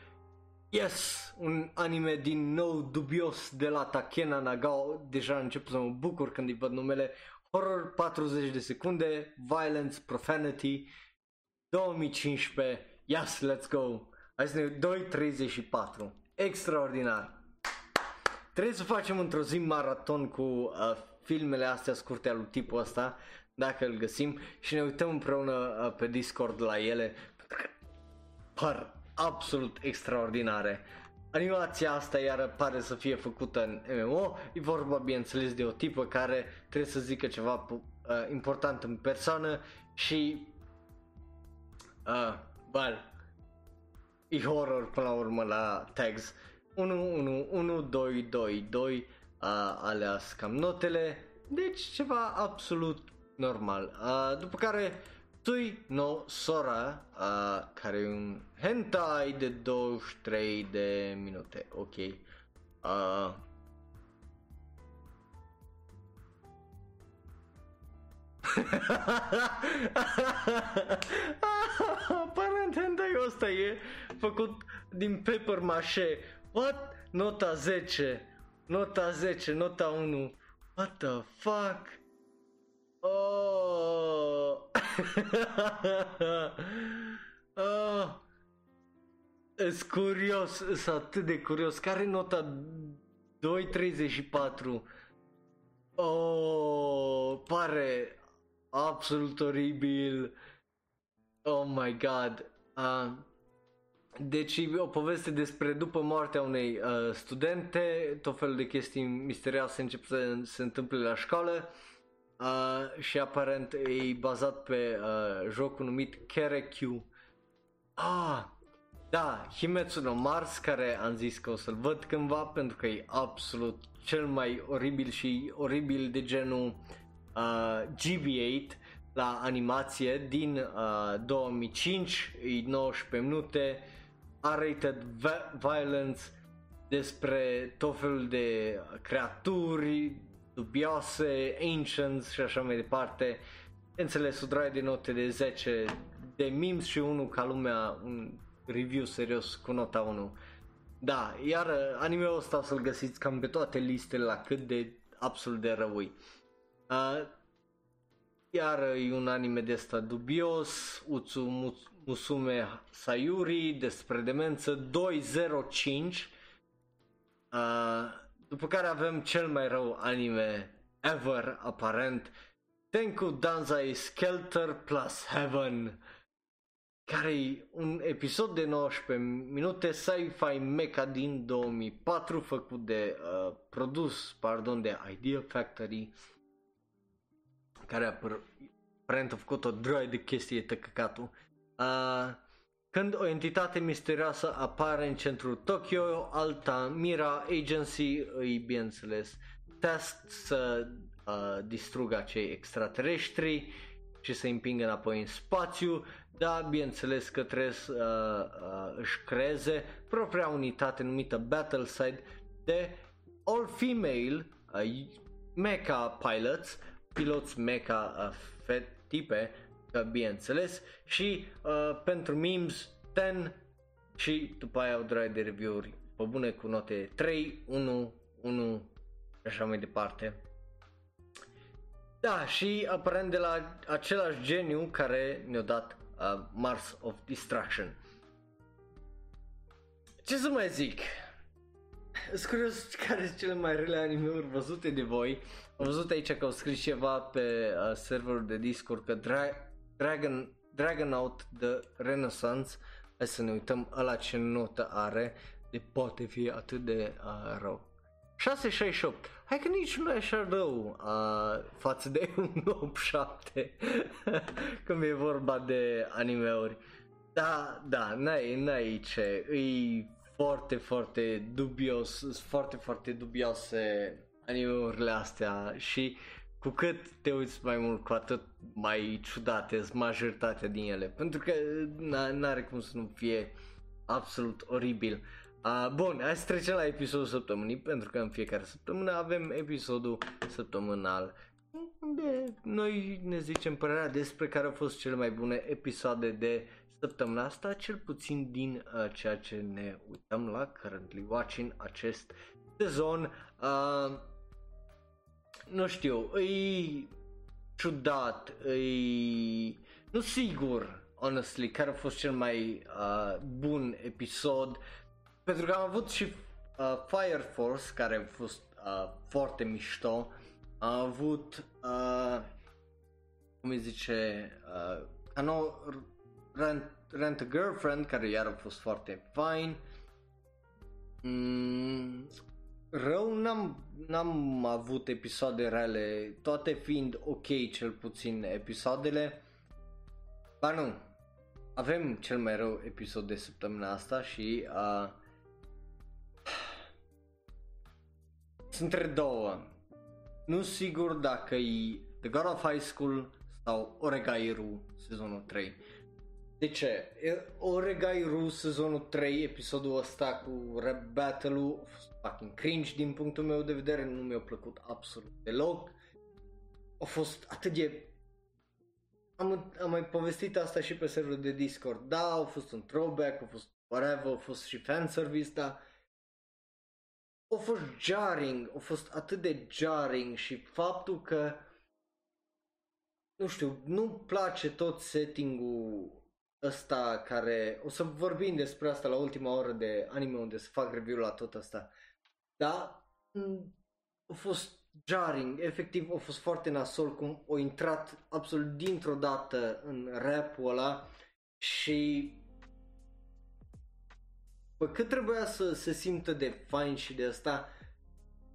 yes, un anime din nou dubios de la Takena Nagao, deja încep să mă bucur când îi văd numele, horror 40 de secunde, violence, profanity, 2015, yes, let's go, hai să ne 2.34, extraordinar. Trebuie să facem într-o zi maraton cu uh, filmele astea scurte al lui tipul ăsta, dacă îl găsim și ne uităm împreună uh, pe Discord la ele, par absolut extraordinare. Animația asta iar pare să fie făcută în MMO, e vorba bineînțeles de o tipă care trebuie să zică ceva uh, important în persoană și uh, well, e horror până la urmă la tags. 1, 1, 1, 2, 2, 2, uh, alea cam notele, deci ceva absolut normal. Uh, după care Tui no Sora, uh, care e un hentai de 23 de minute, ok. Uh, [laughs] Aparent hentai ăsta e făcut din paper mache. What? Nota 10. Nota 10, nota 1. What the fuck? Oh. [laughs] oh. Ești curios, sunt atât de curios. Care nota 234? Oh, pare absolut oribil. Oh my god. Uh, deci o poveste despre după moartea unei uh, studente, tot felul de chestii misterioase încep să se întâmple la școală uh, și aparent e bazat pe uh, jocul numit Kerekyu. Ah, da, Himetsu no Mars, care am zis că o să-l văd cândva pentru că e absolut cel mai oribil și oribil de genul uh, GB8 la animație din uh, 2005, e 19 minute, R-rated violence despre tot felul de creaturi dubioase, ancients și așa mai departe. Înțeles, o draie de note de 10 de memes și unul ca lumea, un review serios cu nota 1. Da, iar anime-ul ăsta o să-l găsiți cam pe toate listele la cât de absolut de răui. Uh, iar e un anime de ăsta dubios, Utsu Musume Sayuri despre demență 205. Uh, după care avem cel mai rău anime ever, aparent, Tenku Danzai Skelter plus Heaven care e un episod de 19 minute sci-fi mecha din 2004 făcut de uh, produs, pardon, de Idea Factory care a pr- a făcut o droid de chestie tăcăcatul. Uh, când o entitate misterioasă apare în centrul Tokyo, alta Mira Agency îi, bineînțeles, test să uh, distrugă acei extraterestri și să împingă înapoi în spațiu, dar bineînțeles că trebuie să uh, uh, își creeze propria unitate numită Battleside de all-female uh, mecha pilots, piloți mecha uh, tipe, uh, bineînțeles, și uh, pentru memes 10 și după aia o de review-uri pe bune cu note 3, 1, 1 și așa mai departe. Da, și aparent de la același geniu care ne-a dat uh, Mars of Distraction. Ce să mai zic? Sunt curios care sunt cele mai rele anime-uri văzute de voi. Am văzut aici că au scris ceva pe uh, serverul de Discord că Dra- Dragon, Dragonaut The Renaissance, hai să ne uităm ăla ce notă are, de poate fi atât de uh, rău. 668. Hai că nici nu e așa rău uh, față de [laughs] un 87 [laughs] când e vorba de animeuri. Da, da, n-ai, n-ai ce, e foarte, foarte dubios, sunt foarte, foarte dubioase animeurile astea și cu cât te uiți mai mult, cu atât mai ciudate sunt majoritatea din ele, pentru că n-are cum să nu fie absolut oribil. Uh, bun, hai să trecem la episodul săptămânii, pentru că în fiecare săptămână avem episodul săptămânal unde noi ne zicem părerea despre care au fost cele mai bune episoade de săptămâna asta, cel puțin din uh, ceea ce ne uităm la currently watching acest sezon. Uh, nu știu, e ciudat, e nu sigur, honestly, care a fost cel mai uh, bun episod pentru că am avut și uh, Fire Force care a fost uh, foarte mișto. Am avut, uh, cum îi zice, uh, Cano Rent, Rent a Girlfriend care iar a fost foarte fine. Mm, rău n-am, n-am avut episoade rele, toate fiind ok cel puțin episoadele. Ba nu, avem cel mai rău episod de săptămâna asta și uh, [sighs] sunt între două. Nu sigur dacă e The God of High School sau Oregairu sezonul 3. De ce? Oregairu sezonul 3, episodul ăsta cu rap battle-ul a fost fucking cringe din punctul meu de vedere, nu mi-a plăcut absolut deloc. A fost atât de... Am, am mai povestit asta și pe serverul de Discord. Da, a fost un throwback, a fost whatever, a fost și fanservice, dar a fost jarring, a fost atât de jarring și faptul că nu știu, nu place tot setting-ul ăsta care, o să vorbim despre asta la ultima oră de anime unde să fac review la tot asta, da, a fost jarring, efectiv a fost foarte nasol cum a intrat absolut dintr-o dată în rap-ul ăla și Bă, cât trebuia să se simtă de fain și de asta,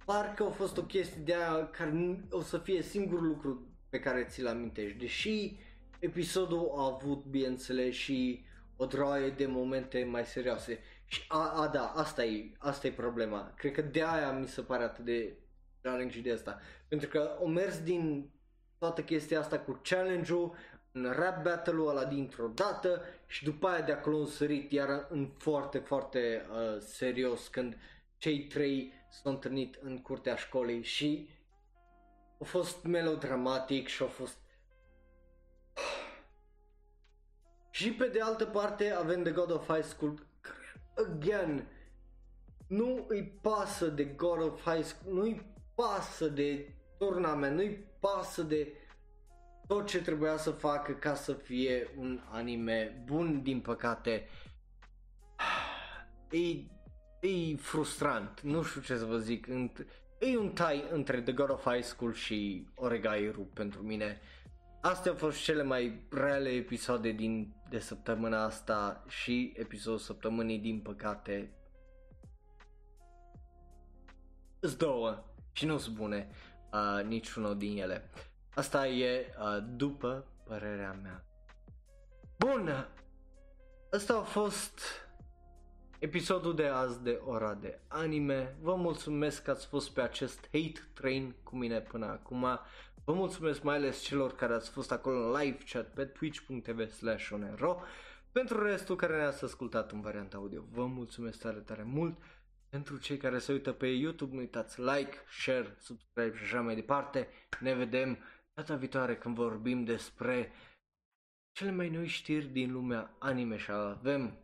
parcă a fost o chestie de aia care o să fie singurul lucru pe care ți-l amintești. Deși episodul a avut, bineînțeles, și o droaie de momente mai serioase. Și a, a da, asta e, asta e problema. Cred că de aia mi se pare atât de jarring și de asta. Pentru că o mers din toată chestia asta cu challenge-ul în rap battle-ul ăla dintr-o dată și după aia de acolo sărit iar în foarte, foarte uh, serios când cei trei s-au întâlnit în curtea școlii și a fost melodramatic și a fost [sighs] și pe de altă parte avem The God of High School again nu îi pasă de God of High School, nu îi pasă de turnament, nu-i pasă de tot ce trebuia să facă ca să fie un anime bun, din păcate. [sighs] E, e frustrant, nu știu ce să vă zic, e un tai între The God of High School și Oregairu pentru mine. Astea au fost cele mai reale episoade din, de săptămâna asta și episodul săptămânii, din păcate, îți două și nu sunt bune uh, niciunul din ele. Asta e uh, după părerea mea. Bun, asta a fost episodul de azi de ora de anime. Vă mulțumesc că ați fost pe acest hate train cu mine până acum. Vă mulțumesc mai ales celor care ați fost acolo în live chat pe twitch.tv slash onero. Pentru restul care ne-ați ascultat în varianta audio, vă mulțumesc tare, tare mult. Pentru cei care se uită pe YouTube, nu uitați like, share, subscribe și așa mai departe. Ne vedem data viitoare când vorbim despre cele mai noi știri din lumea anime și avem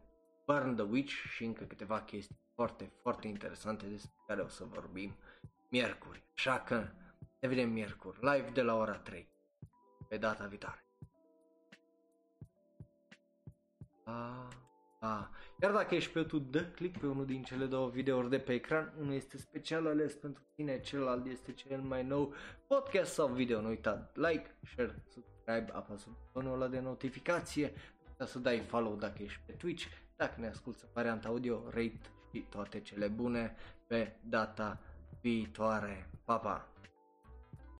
Burn the Witch și încă câteva chestii foarte, foarte interesante despre care o să vorbim miercuri. Așa că ne vedem miercuri, live de la ora 3, pe data viitoare. Pa, pa. Iar dacă ești pe YouTube, dă click pe unul din cele două videouri de pe ecran. Unul este special ales pentru tine, celălalt este cel mai nou podcast sau video. Nu uita like, share, subscribe, apasă butonul ăla de notificație, ca să dai follow dacă ești pe Twitch, dacă ne asculti varianta audio, rate și toate cele bune pe data viitoare. Pa, pa!